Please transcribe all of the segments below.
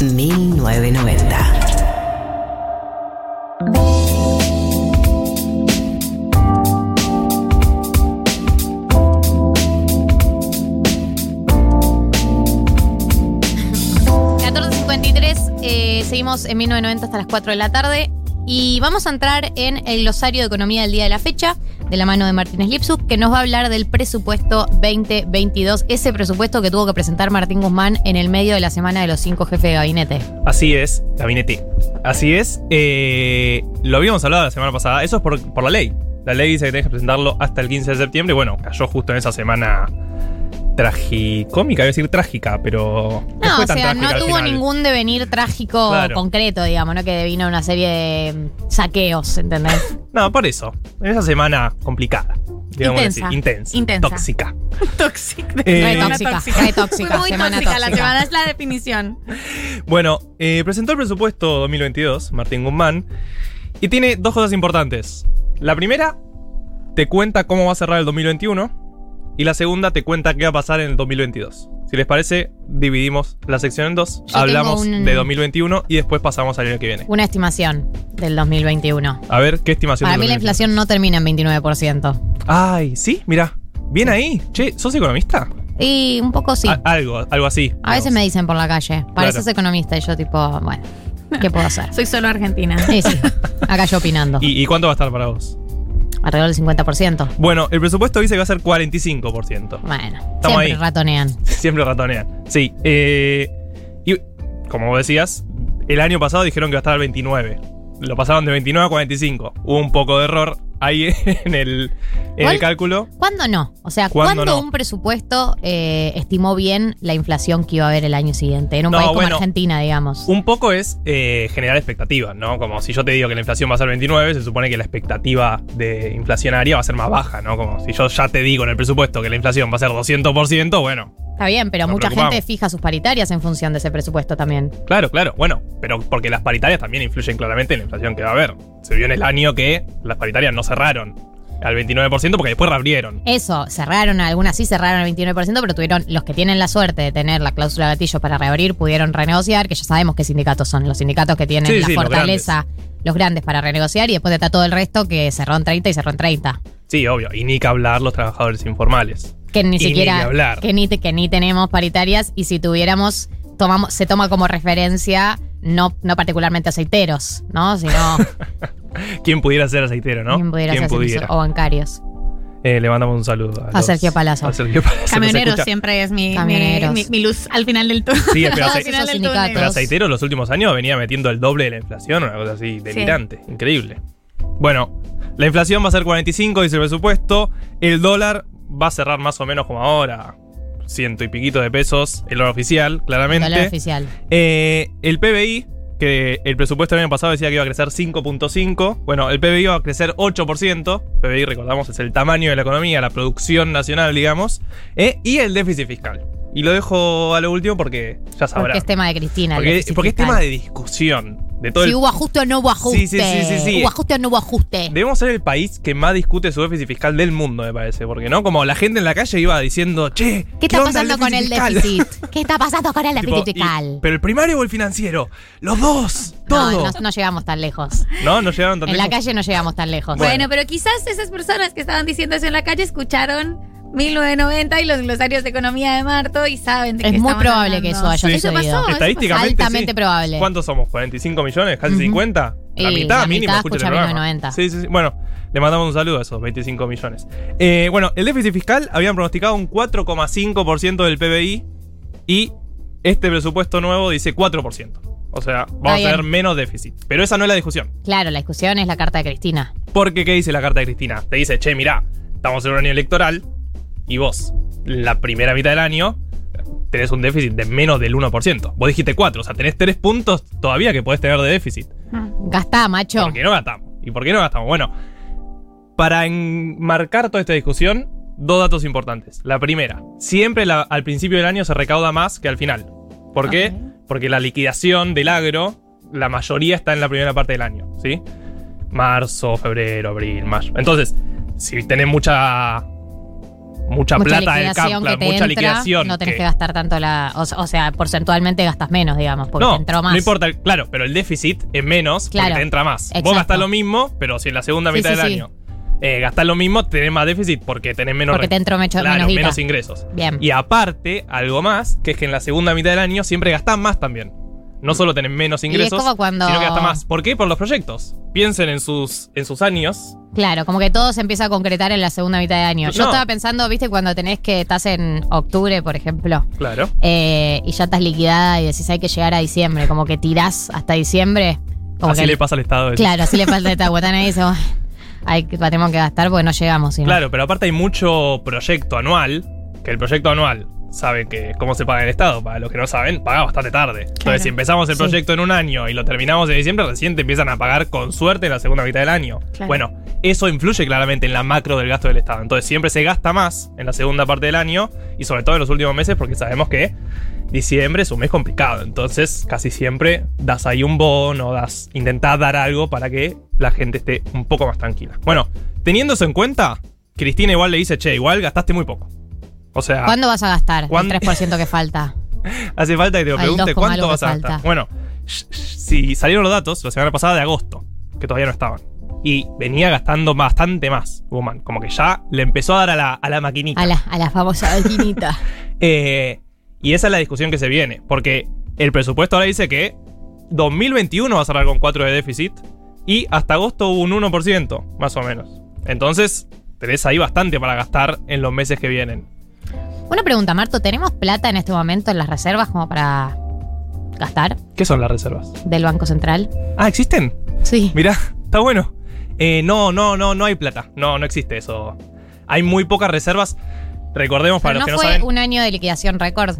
1990. Eh, seguimos en 1990 hasta las 4 de la tarde y vamos a entrar en el glosario de economía del día de la fecha, de la mano de Martínez Lipsuk, que nos va a hablar del presupuesto 2022, ese presupuesto que tuvo que presentar Martín Guzmán en el medio de la semana de los cinco jefes de gabinete. Así es, gabinete. Así es. eh, lo habíamos hablado la semana pasada. Eso es por, por la ley. La ley dice que tenés que presentarlo hasta el 15 de septiembre. Bueno, cayó justo en esa semana tragicómica, iba a decir trágica, pero. No, fue o tan sea, no tuvo final. ningún devenir trágico Claro. concreto, digamos, ¿no? Que vino una serie de saqueos, ¿entendés? No, por eso. En esa semana complicada. Digamos Intensa. así. Intensa. Intensa. Tóxica. Tóxica. Eh, Re tóxica, re tóxica, Fue muy semana tóxica, la tóxica. semana es la definición. Bueno, eh, presentó el presupuesto 2022, Martín Guzmán, y tiene dos cosas importantes. La primera, te cuenta cómo va a cerrar el 2021, y la segunda te cuenta qué va a pasar en el 2022. Si les parece, dividimos la sección en dos. Yo Hablamos un- de 2021 y después pasamos al año que viene. Una estimación del 2021. A ver, ¿qué estimación? Para mí la 2021? inflación no termina en 29%. Ay, sí, mira. Bien ahí. Che, ¿sos economista? Y un poco sí. A- algo, algo así. A veces me dicen por la calle, pareces Claro. economista y yo tipo, bueno, ¿qué puedo hacer? Soy solo argentina. Sí, sí, acá yo opinando. ¿Y, y cuánto va a estar para vos? Alrededor del 50%. Bueno, el presupuesto dice que va a ser 45%. Bueno, Estamos siempre ahí. ratonean. Siempre ratonean. Sí. eh, y como vos decías, el año pasado dijeron que va a estar al 29. Lo pasaron de 29 a 45. Hubo un poco de error ahí en el, en ¿Cuál? el cálculo. ¿Cuándo no? O sea, ¿Cuándo ¿cuándo no? un presupuesto eh, estimó bien la inflación que iba a haber el año siguiente? En un No, país como bueno, Argentina, digamos. Un poco es eh, generar expectativas, ¿no? Como si yo te digo que la inflación va a ser 29, se supone que la expectativa de inflacionaria va a ser más baja, ¿no? Como si yo ya te digo en el presupuesto que la inflación va a ser 200%, bueno, Está bien, pero Nos mucha gente fija sus paritarias en función de ese presupuesto también. Claro, claro, bueno, pero porque las paritarias también influyen claramente en la inflación que va a haber. Se vio en el año que las paritarias no cerraron al 29% porque después reabrieron. Eso, cerraron, algunas sí cerraron el 29%, pero tuvieron, los que tienen la suerte de tener la cláusula de gatillo para reabrir, pudieron renegociar, que ya sabemos qué sindicatos son, los sindicatos que tienen Sí, la sí, los fortaleza, los grandes. para renegociar, y después está todo el resto que cerró en 30 y cerró en 30. Sí, obvio, y ni que hablar los trabajadores informales. Que ni Y ni siquiera, que hablar. que ni, que ni tenemos paritarias, y si tuviéramos, tomamos, se toma como referencia, no, no particularmente aceiteros, ¿no? Sino ¿Quién pudiera ser aceitero, no? quien pudiera ser pudiera? o bancarios. Eh, le mandamos un saludo a, A Sergio Palazzo. A Sergio Palazzo. escucha. siempre es mi, mi, Camioneros. mi- mi luz al final del túnel. Sí, pero, ace- pero aceitero los últimos años venía metiendo el doble de la inflación, una cosa así delirante, increíble. Bueno, la inflación va a ser 45, dice el presupuesto. El dólar va a cerrar más o menos como ahora, ciento y piquito de pesos, el dólar oficial, claramente. Dólar oficial. Eh, el PBI, que el presupuesto del año pasado decía que iba a crecer 5.5. Bueno, el PBI va a crecer 8%. PBI, recordamos, es el tamaño de la economía, la producción nacional, digamos. Eh, y el déficit fiscal. Y lo dejo a lo último porque ya sabrán. Porque es tema de Cristina. Porque, porque es tema de discusión. De todo Si el- hubo ajuste o no hubo ajuste. Sí, sí, sí, sí, sí. Hubo ajuste o no hubo ajuste. Debemos ser el país que más discute su déficit fiscal del mundo, me parece. Porque, ¿no? Como la gente en la calle iba diciendo, che, ¿Qué está onda pasando con el fiscal?" déficit? ¿Qué está pasando con el Tipo, déficit y- fiscal? ¿Pero el primario o el financiero? Los dos, todo. no, no llegamos tan lejos. No, no llegaron tan En la lejos. calle no llegamos tan lejos. Bueno. Bueno, pero quizás esas personas que estaban diciendo eso en la calle escucharon 1990 y los glosarios de economía de Marto y saben de Es qué muy probable que eso haya Sí. Eso sucedido. pasó, eso Estadísticamente. Altamente sí. probable. ¿Cuántos somos? ¿45 millones? ¿Casi Ujú. 50? La Y mitad la mínimo mitad escucha el escucha programa. 1990. Sí, sí, sí. Bueno, le mandamos un saludo a esos 25 millones. Eh, bueno, el déficit fiscal habían pronosticado un 4,5% del PBI y este presupuesto nuevo dice 4%. O sea, vamos a tener menos déficit. Pero esa no es la discusión. Claro, la discusión es la carta de Cristina. Porque, ¿qué dice la carta de Cristina? Te dice, che, mirá, estamos en un año electoral y vos, la primera mitad del año, tenés un déficit de menos del 1%. Vos dijiste 4, o sea, tenés 3 puntos todavía que podés tener de déficit. Gastá, macho. ¿Por qué no gastamos? ¿Y por qué no gastamos? Bueno, para enmarcar toda esta discusión, dos datos importantes. La primera, siempre la- al principio del año se recauda más que al final. ¿Por qué? Porque la liquidación del agro, la mayoría está en la primera parte del año, ¿sí? Marzo, febrero, abril, mayo. Entonces, si tenés mucha mucha, plata del te mucha entra, liquidación. No tenés que- que, gastar tanto la. O, o sea, porcentualmente gastas menos, digamos, porque no, te entró más. no importa, claro, pero el déficit es menos Claro, porque te entra más. exacto. Vos gastás lo mismo, pero si en la segunda Sí, mitad sí, del sí. año eh, gastás lo mismo, tenés más déficit porque tenés menos Porque te entró mecho- claro, menos ingresos. Bien. Y aparte, algo más, que es que en la segunda mitad del año siempre gastás más también. No solo tenés menos ingresos, cuando- sino que gastás más. ¿Por qué? Por los proyectos. Piensen en sus, en sus años. Claro, como que todo se empieza a concretar en la segunda mitad de año. Yo estaba pensando, viste, cuando tenés que estás en octubre, por ejemplo, Claro. eh, y ya estás liquidada y decís hay que llegar a diciembre, como que tirás hasta diciembre. Como Así que le pasa al Estado. Claro, así le falta esta guatana y dice, "Bueno, hay tenemos que gastar porque no llegamos. si no". Claro, pero aparte hay mucho proyecto anual, que el proyecto anual sabe que cómo se paga en el Estado. Para los que no saben, paga bastante tarde. Entonces, si empezamos el Sí. proyecto en un año y lo terminamos en diciembre, recién te empiezan a pagar con suerte en la segunda mitad del año. Claro. Bueno, eso influye claramente en la macro del gasto del Estado. Entonces, siempre se gasta más en la segunda parte del año y sobre todo en los últimos meses porque sabemos que diciembre es un mes complicado. Entonces, casi siempre das ahí un bono, das, intentás dar algo para que la gente esté un poco más tranquila. Bueno, teniendo eso en cuenta, Cristina igual le dice, che, igual gastaste muy poco. O sea, ¿Cuándo vas a gastar ¿Cuándo- el 3% que falta? hace falta que te lo pregunte 2, cuánto vas a gastar. Bueno, si salieron los datos la semana pasada de agosto, que todavía no estaban. Y venía gastando bastante más, Woman. Como que ya le empezó a dar a la, a la maquinita. A la, a la famosa maquinita. Eh, y esa es la discusión que se viene. Porque el presupuesto ahora dice que 2021 va a cerrar con 4 de déficit. Y hasta agosto hubo un 1%, más o menos. Entonces, tenés ahí bastante para gastar en los meses que vienen. Una pregunta, Marto, ¿tenemos plata en este momento en las reservas como para gastar ¿Qué son las reservas? del Banco Central? Ah, ¿existen? Sí. Mirá, está bueno. Eh, no, no, no, no hay plata. No, no existe eso. Hay muy pocas reservas. Recordemos para Pero los no que no fue saben. un año de liquidación récord.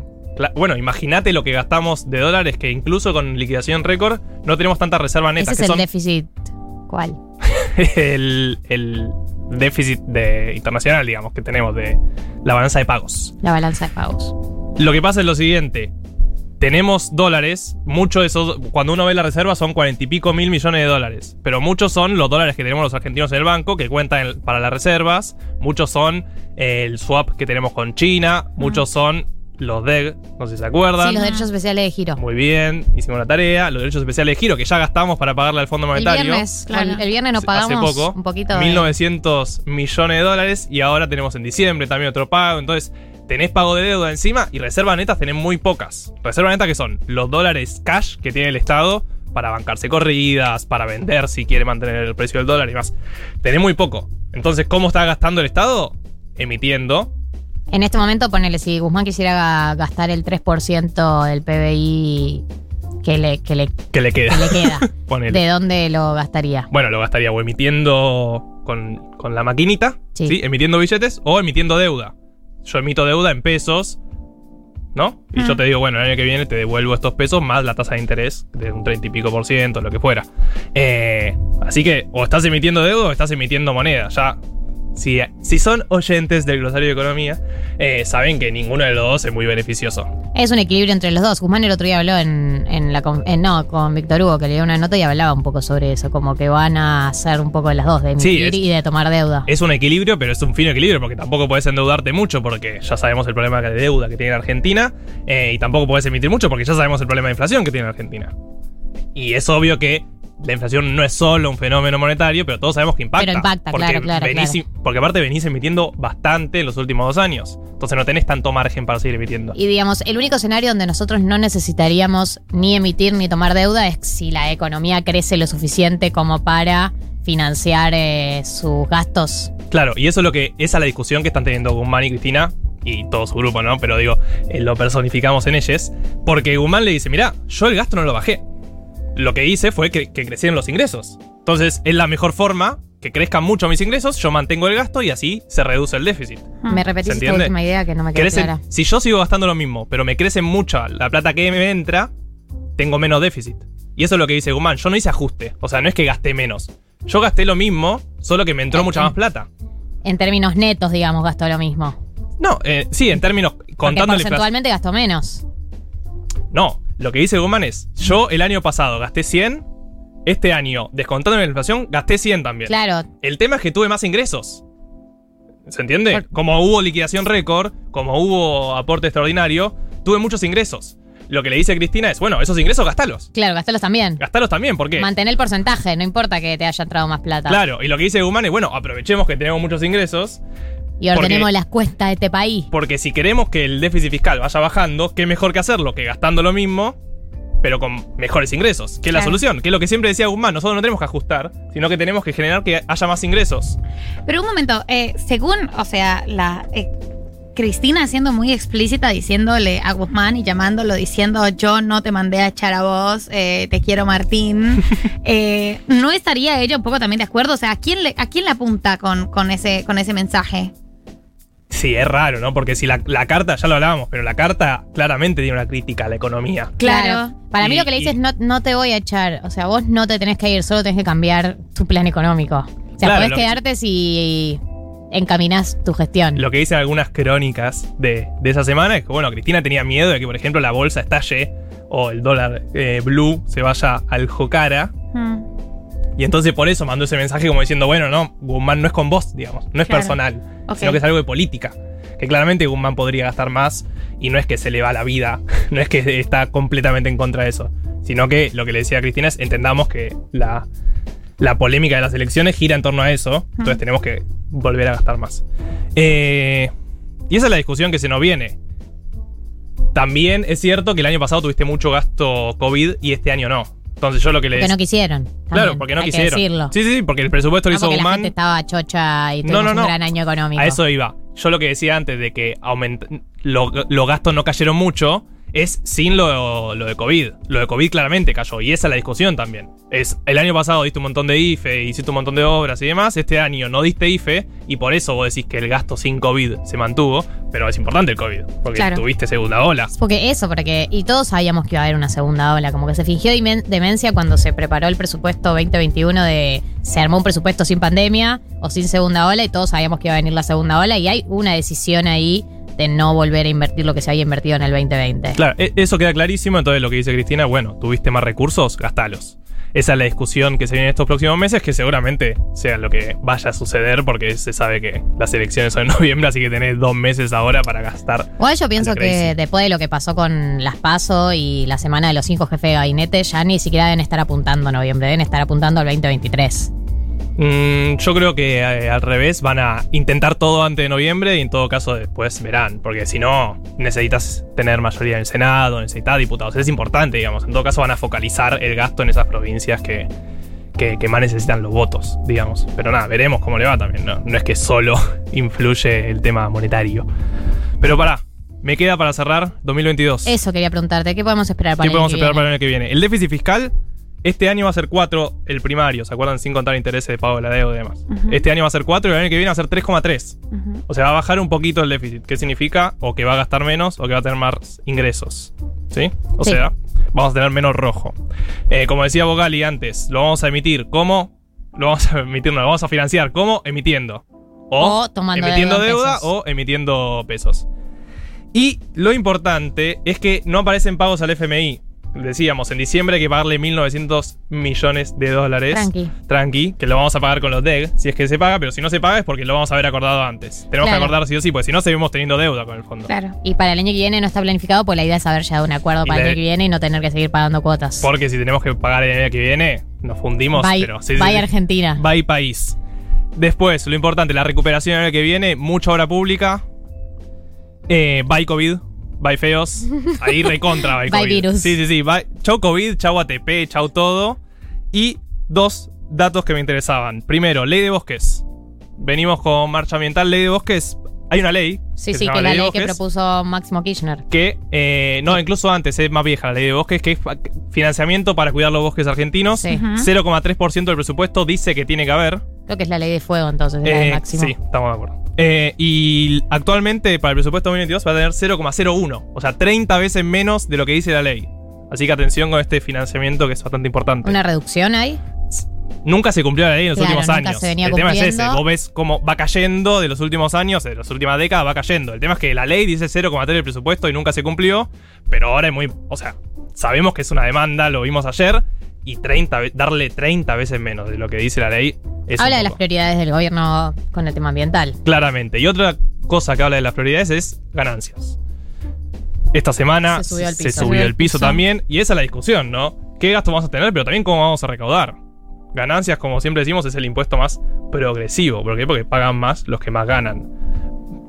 Bueno, imagínate lo que gastamos de dólares, que incluso con liquidación récord no tenemos tanta reserva neta, Ese que es el son déficit. ¿Cuál? el, el déficit de, internacional, digamos, que tenemos de la balanza de pagos. La balanza de pagos. Lo que pasa es lo siguiente. Tenemos dólares, muchos de esos, cuando uno ve la reserva son cuarenta y pico mil millones de dólares, pero muchos son los dólares que tenemos los argentinos en el banco, que cuentan en- para las reservas, muchos son eh, el swap que tenemos con China, muchos son los DEG, no sé si se acuerdan. Sí, los derechos especiales de giro. Muy bien, hicimos la tarea, los derechos especiales de giro que ya gastamos para pagarle al Fondo El Monetario. viernes, Claro. el viernes nos Hace pagamos poco, un poquito de... 1.900 millones de dólares y ahora tenemos en diciembre también otro pago. Entonces, tenés pago de deuda encima y reservas netas tenés muy pocas. Reservas netas que son los dólares cash que tiene el Estado para bancarse corridas, para vender si quiere mantener el precio del dólar y más. Tenés muy poco. Entonces, ¿cómo está gastando el Estado? Emitiendo. En este momento, ponele, si Guzmán quisiera ga- gastar el 3% del PBI que le, que le, que le que queda? le queda, Ponele. ¿de dónde lo gastaría? Bueno, lo gastaría o emitiendo con, con la maquinita, Sí. sí. Emitiendo billetes o emitiendo deuda. Yo emito deuda en pesos, ¿no? Y yo Mm. te digo, bueno, el año que viene te devuelvo estos pesos más la tasa de interés de un 30 y pico por ciento, lo que fuera. Eh, así que o estás emitiendo deuda o estás emitiendo moneda. Ya, si, si son oyentes del glosario de economía, eh, saben que ninguno de los dos es muy beneficioso. Es un equilibrio entre los dos. Guzmán el otro día habló en, en la en- no, con Víctor Hugo, que le dio una nota y hablaba un poco sobre eso, como que van a hacer un poco de las dos, de Sí, emitir es- y de tomar deuda. Es un equilibrio, pero es un fino equilibrio, porque tampoco puedes endeudarte mucho, porque ya sabemos el problema de deuda que tiene Argentina, eh, y tampoco puedes emitir mucho, porque ya sabemos el problema de inflación que tiene Argentina. Y es obvio que la inflación no es solo un fenómeno monetario, pero todos sabemos que impacta. Pero impacta, porque claro, claro, venís- claro. Porque aparte venís emitiendo bastante en los últimos dos años. Entonces no tenés tanto margen para seguir emitiendo. Y digamos, el único escenario donde nosotros no necesitaríamos ni emitir ni tomar deuda es si la economía crece lo suficiente como para financiar eh, sus gastos. Claro, y eso es lo que. Esa es la discusión que están teniendo Guzmán y Cristina y todo su grupo, ¿no? Pero digo, eh, lo personificamos en ellos. Porque Guzmán le dice: Mirá, yo el gasto no lo bajé. Lo que hice fue que, que crecieron los ingresos. Entonces, es la mejor forma que crezcan mucho mis ingresos, yo mantengo el gasto y así se reduce el déficit. ¿Me repetís ¿Se esta última idea que no me quedó clara? si yo sigo gastando lo mismo, pero me crece mucho la plata que me entra, tengo menos déficit. Y eso es lo que dice Guzmán. Yo no hice ajuste. O sea, no es que gasté menos. Yo gasté lo mismo, solo que me entró mucha más plata. En términos netos, digamos, gasto lo mismo. No, eh, sí, en términos Porque contando inflación. porcentualmente gasto menos. No, lo que dice Guzmán es, yo el año pasado gasté 100, este año, descontando la inflación, gasté 100 también. Claro, El tema es que tuve más ingresos. ¿Se entiende? Por- Como hubo liquidación récord, como hubo aporte extraordinario, tuve muchos ingresos. Lo que le dice Cristina es, bueno, esos ingresos gastalos. Claro, gastalos también. Gastalos también, ¿por qué? Mantén el porcentaje, no importa que te haya entrado más plata. Claro, y lo que dice Guzmán es, bueno, aprovechemos que tenemos muchos ingresos, Y ordenemos Porque- las cuestas de este país. porque si queremos que el déficit fiscal vaya bajando, ¿qué mejor que hacerlo que gastando lo mismo, pero con mejores ingresos? Que es la solución, que es lo que siempre decía Guzmán, nosotros no tenemos que ajustar, sino que tenemos que generar que haya más ingresos. Pero un momento, eh, según, o sea, la eh, Cristina siendo muy explícita diciéndole a Guzmán y llamándolo diciendo yo no te mandé a echar a vos, eh, te quiero Martín, eh, ¿no estaría ella un poco también de acuerdo? O sea, ¿a quién le, a quién le apunta con, con, ese, con ese mensaje? Sí, es raro, ¿no? Porque si la, la carta, ya lo hablábamos, pero la carta claramente tiene una crítica a la economía. Claro. Para mí lo que le dices no, no te voy a echar. O sea, vos no te tenés que ir, solo tenés que cambiar tu plan económico. O sea, Claro, podés quedarte si encaminás tu gestión. Lo que dicen algunas crónicas de, de esa semana es que, bueno, Cristina tenía miedo de que, por ejemplo, la bolsa estalle o el dólar eh, blue se vaya al jocara. Hmm. Y entonces por eso mandó ese mensaje como diciendo, bueno, no, Guzmán no es con vos, digamos, no es Claro. personal, sino que es algo de política. Que claramente Guzmán podría gastar más y no es que se le va la vida, no es que está completamente en contra de eso, sino que lo que le decía a Cristina es, entendamos que la, la polémica de las elecciones gira en torno a eso, entonces tenemos que volver a gastar más. Eh, y esa es la discusión que se nos viene. También es cierto que el año pasado tuviste mucho gasto COVID y este año no. Entonces yo lo que le Porque no quisieron. Claro, también, porque no hay que quisieron. decirlo. Sí, sí, porque el presupuesto lo No hizo porque la Guzmán. gente estaba chocha y No, tuvimos no, no. un gran año económico. A eso iba. Yo lo que decía antes de que aument- lo- los gastos no cayeron mucho es sin lo, lo de COVID. Lo de COVID claramente cayó y esa es la discusión también. Es el año pasado diste un montón de IFE, hiciste un montón de obras y demás. Este año no diste IFE y por eso vos decís que el gasto sin COVID se mantuvo. Pero es importante el COVID porque Claro. tuviste segunda ola. Porque eso, porque. Y todos sabíamos que iba a haber una segunda ola. Como que se fingió demencia cuando se preparó el presupuesto 2021 de. Se armó un presupuesto sin pandemia o sin segunda ola y todos sabíamos que iba a venir la segunda ola. Y hay una decisión ahí de no volver a invertir lo que se había invertido en el 2020. Claro, e- eso queda clarísimo. Entonces lo que dice Cristina, bueno, tuviste más recursos, gastalos. Esa es la discusión que se viene en estos próximos meses, que seguramente sea lo que vaya a suceder, porque se sabe que las elecciones son en noviembre, así que tenés dos meses ahora para gastar. Igual yo pienso que después de lo que pasó con las PASO y la semana de los cinco jefes de gabinete, ya ni siquiera deben estar apuntando a noviembre, deben estar apuntando al 2023. Mm, yo creo que eh, al revés van a intentar todo antes de noviembre y en todo caso después verán, porque si no necesitas tener mayoría en el Senado, necesitas diputados, es importante, digamos. En todo caso van a focalizar el gasto en esas provincias que, que, que más necesitan los votos, digamos. Pero nada, veremos cómo le va también, ¿no? No es que solo influye el tema monetario. Pero pará, me queda para cerrar 2022. Eso quería preguntarte, ¿qué podemos esperar para ¿Qué el año podemos que esperar para el año que viene? El déficit fiscal, este año va a ser 4 el primario, ¿se acuerdan? Sin contar intereses de pago de la deuda y demás. Este año va a ser 4 y el año que viene va a ser 3,3. Ujú. O sea, va a bajar un poquito el déficit. ¿Qué significa? O que va a gastar menos o que va a tener más ingresos. ¿Sí? O Sí. sea, vamos a tener menos rojo. Eh, como decía Bogali antes, lo vamos a emitir como. Lo vamos a emitir, no, lo vamos a financiar como emitiendo. O, O tomando emitiendo deuda en deuda pesos. o emitiendo pesos. Y lo importante es que no aparecen pagos al FMI. Decíamos, en diciembre hay que pagarle 1.900 millones de dólares. Tranqui. Tranqui, que lo vamos a pagar con los DEG, si es que se paga, pero si no se paga es porque lo vamos a haber acordado antes. Tenemos Claro. que acordar sí o sí, porque si no seguimos teniendo deuda con el fondo. Claro. Y para el año que viene no está planificado, pues la idea es haber llegado a un acuerdo Y para el año que viene y no tener que seguir pagando cuotas. Porque si tenemos que pagar el año que viene, nos fundimos. Bye, pero sí, bye sí. Argentina. Bye país. Después, lo importante, la recuperación el año que viene, mucha obra pública. Eh, bye COVID. Bye feos. Ahí recontra bye Bye COVID. virus. Sí, sí, sí. Bye. Chau COVID, chau ATP, chau todo. Y dos datos que me interesaban. Primero, ley de bosques. Venimos con marcha ambiental, ley de bosques. Hay una ley. Sí, se sí, llama que la de ley que bosques, propuso Máximo Kirchner. que, eh, no, incluso antes, es más vieja la ley de bosques, que es financiamiento para cuidar los bosques argentinos. Sí. Ujú. 0,3% del presupuesto dice que tiene que haber. Creo que es la ley de fuego entonces, la de Eh, Máximo. sí, estamos de acuerdo. Eh, y actualmente para el presupuesto 2022 va a tener 0,01, o sea, 30 veces menos de lo que dice la ley. Así que atención con este financiamiento que es bastante importante. ¿Una reducción ahí? Nunca se cumplió la ley en los Claro, últimos nunca años. se venía el tema es ese, vos ves cómo va cayendo de los últimos años, de las últimas décadas va cayendo. El tema es que la ley dice 0,3 del presupuesto y nunca se cumplió, pero ahora es muy, o sea, sabemos que es una demanda, lo vimos ayer, y 30, ve- darle 30 veces menos de lo que dice la ley Habla de las prioridades del gobierno con el tema ambiental. Claramente. Y otra cosa que habla de las prioridades es ganancias. Esta semana Se subió al piso. subió el piso también. Y esa es la discusión, ¿no? ¿Qué gastos vamos a tener? Pero también cómo vamos a recaudar. Ganancias, como siempre decimos, es el impuesto más progresivo. ¿Por qué? Porque pagan más los que más ganan.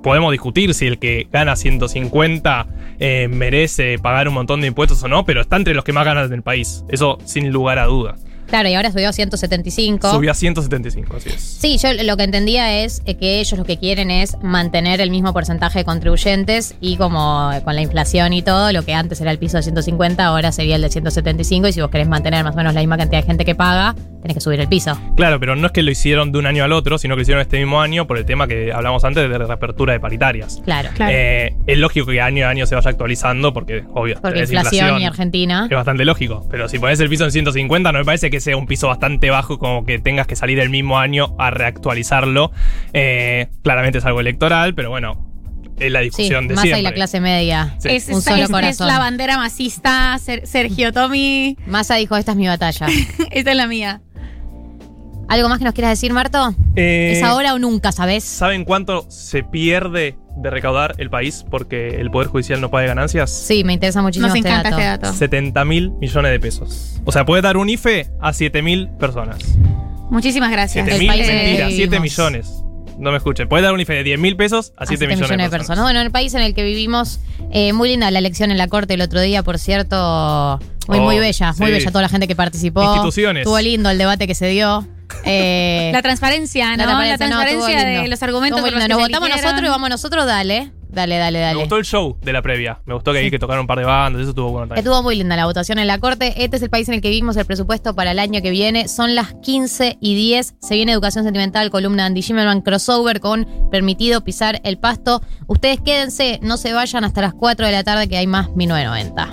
Podemos discutir si el que gana 150 eh, merece pagar un montón de impuestos o no, pero está entre los que más ganan en el país. Eso sin lugar a dudas. Claro, y ahora subió a 175. Subió a 175, así es. Sí, yo lo que entendía es eh, que ellos lo que quieren es mantener el mismo porcentaje de contribuyentes y como con la inflación y todo, lo que antes era el piso de 150, ahora sería el de 175 y si vos querés mantener más o menos la misma cantidad de gente que paga, tenés que subir el piso. Claro, pero no es que lo hicieron de un año al otro, sino que lo hicieron este mismo año por el tema que hablamos antes de la reapertura de paritarias. Claro. Claro. Eh, es lógico que año a año se vaya actualizando porque, obvio, Porque tenés inflación, y Argentina. Es bastante lógico. Pero si pones el piso en 150, no me parece que sea un piso bastante bajo como que tengas que salir el mismo año a reactualizarlo. Eh, claramente es algo electoral, pero bueno, es la Sí, discusión de Massa siempre. y la clase media. Sí. Es, Un solo es- es corazón. la bandera masista, Ser- Sergio Tommy. Massa dijo, esta es mi batalla. Esta es la mía. ¿Algo más que nos quieras decir, Marto? Eh, ¿Es ahora o nunca, sabes? ¿Saben cuánto se pierde de recaudar el país porque el Poder Judicial no pague ganancias? Sí, me interesa muchísimo Nos este encanta dato. este dato. 70 mil millones de pesos. O sea, puede dar un IFE a 7 mil personas. Muchísimas gracias. 7 El mil, mentira, 7 vivimos. millones. No me escuchen. Puede dar un IFE de 10 mil pesos a 7 siete millones, de personas. Bueno, en el país en el que vivimos, eh, muy linda la elección en la corte el otro día, por cierto. Muy, Oh, muy bella, muy bella toda la gente que participó. Instituciones. Estuvo lindo el debate que se dio. Eh, La transparencia, ¿no? La transparencia, no, transparencia estuvo de lindo. los argumentos por los Nos votamos eligieron. nosotros y vamos nosotros, dale. Dale, dale, dale. Me gustó el show de la previa. Me gustó que ahí que tocaron un par de bandas. Eso estuvo bueno también. Estuvo muy linda la votación en la Corte. Este es el país en el que vivimos el presupuesto para el año que viene. Son las 15 y 10. Se viene Educación Sentimental, columna de Andy Zimmerman, crossover con Permitido Pisar el Pasto. Ustedes quédense, no se vayan hasta las 4 de la tarde que hay más 1990.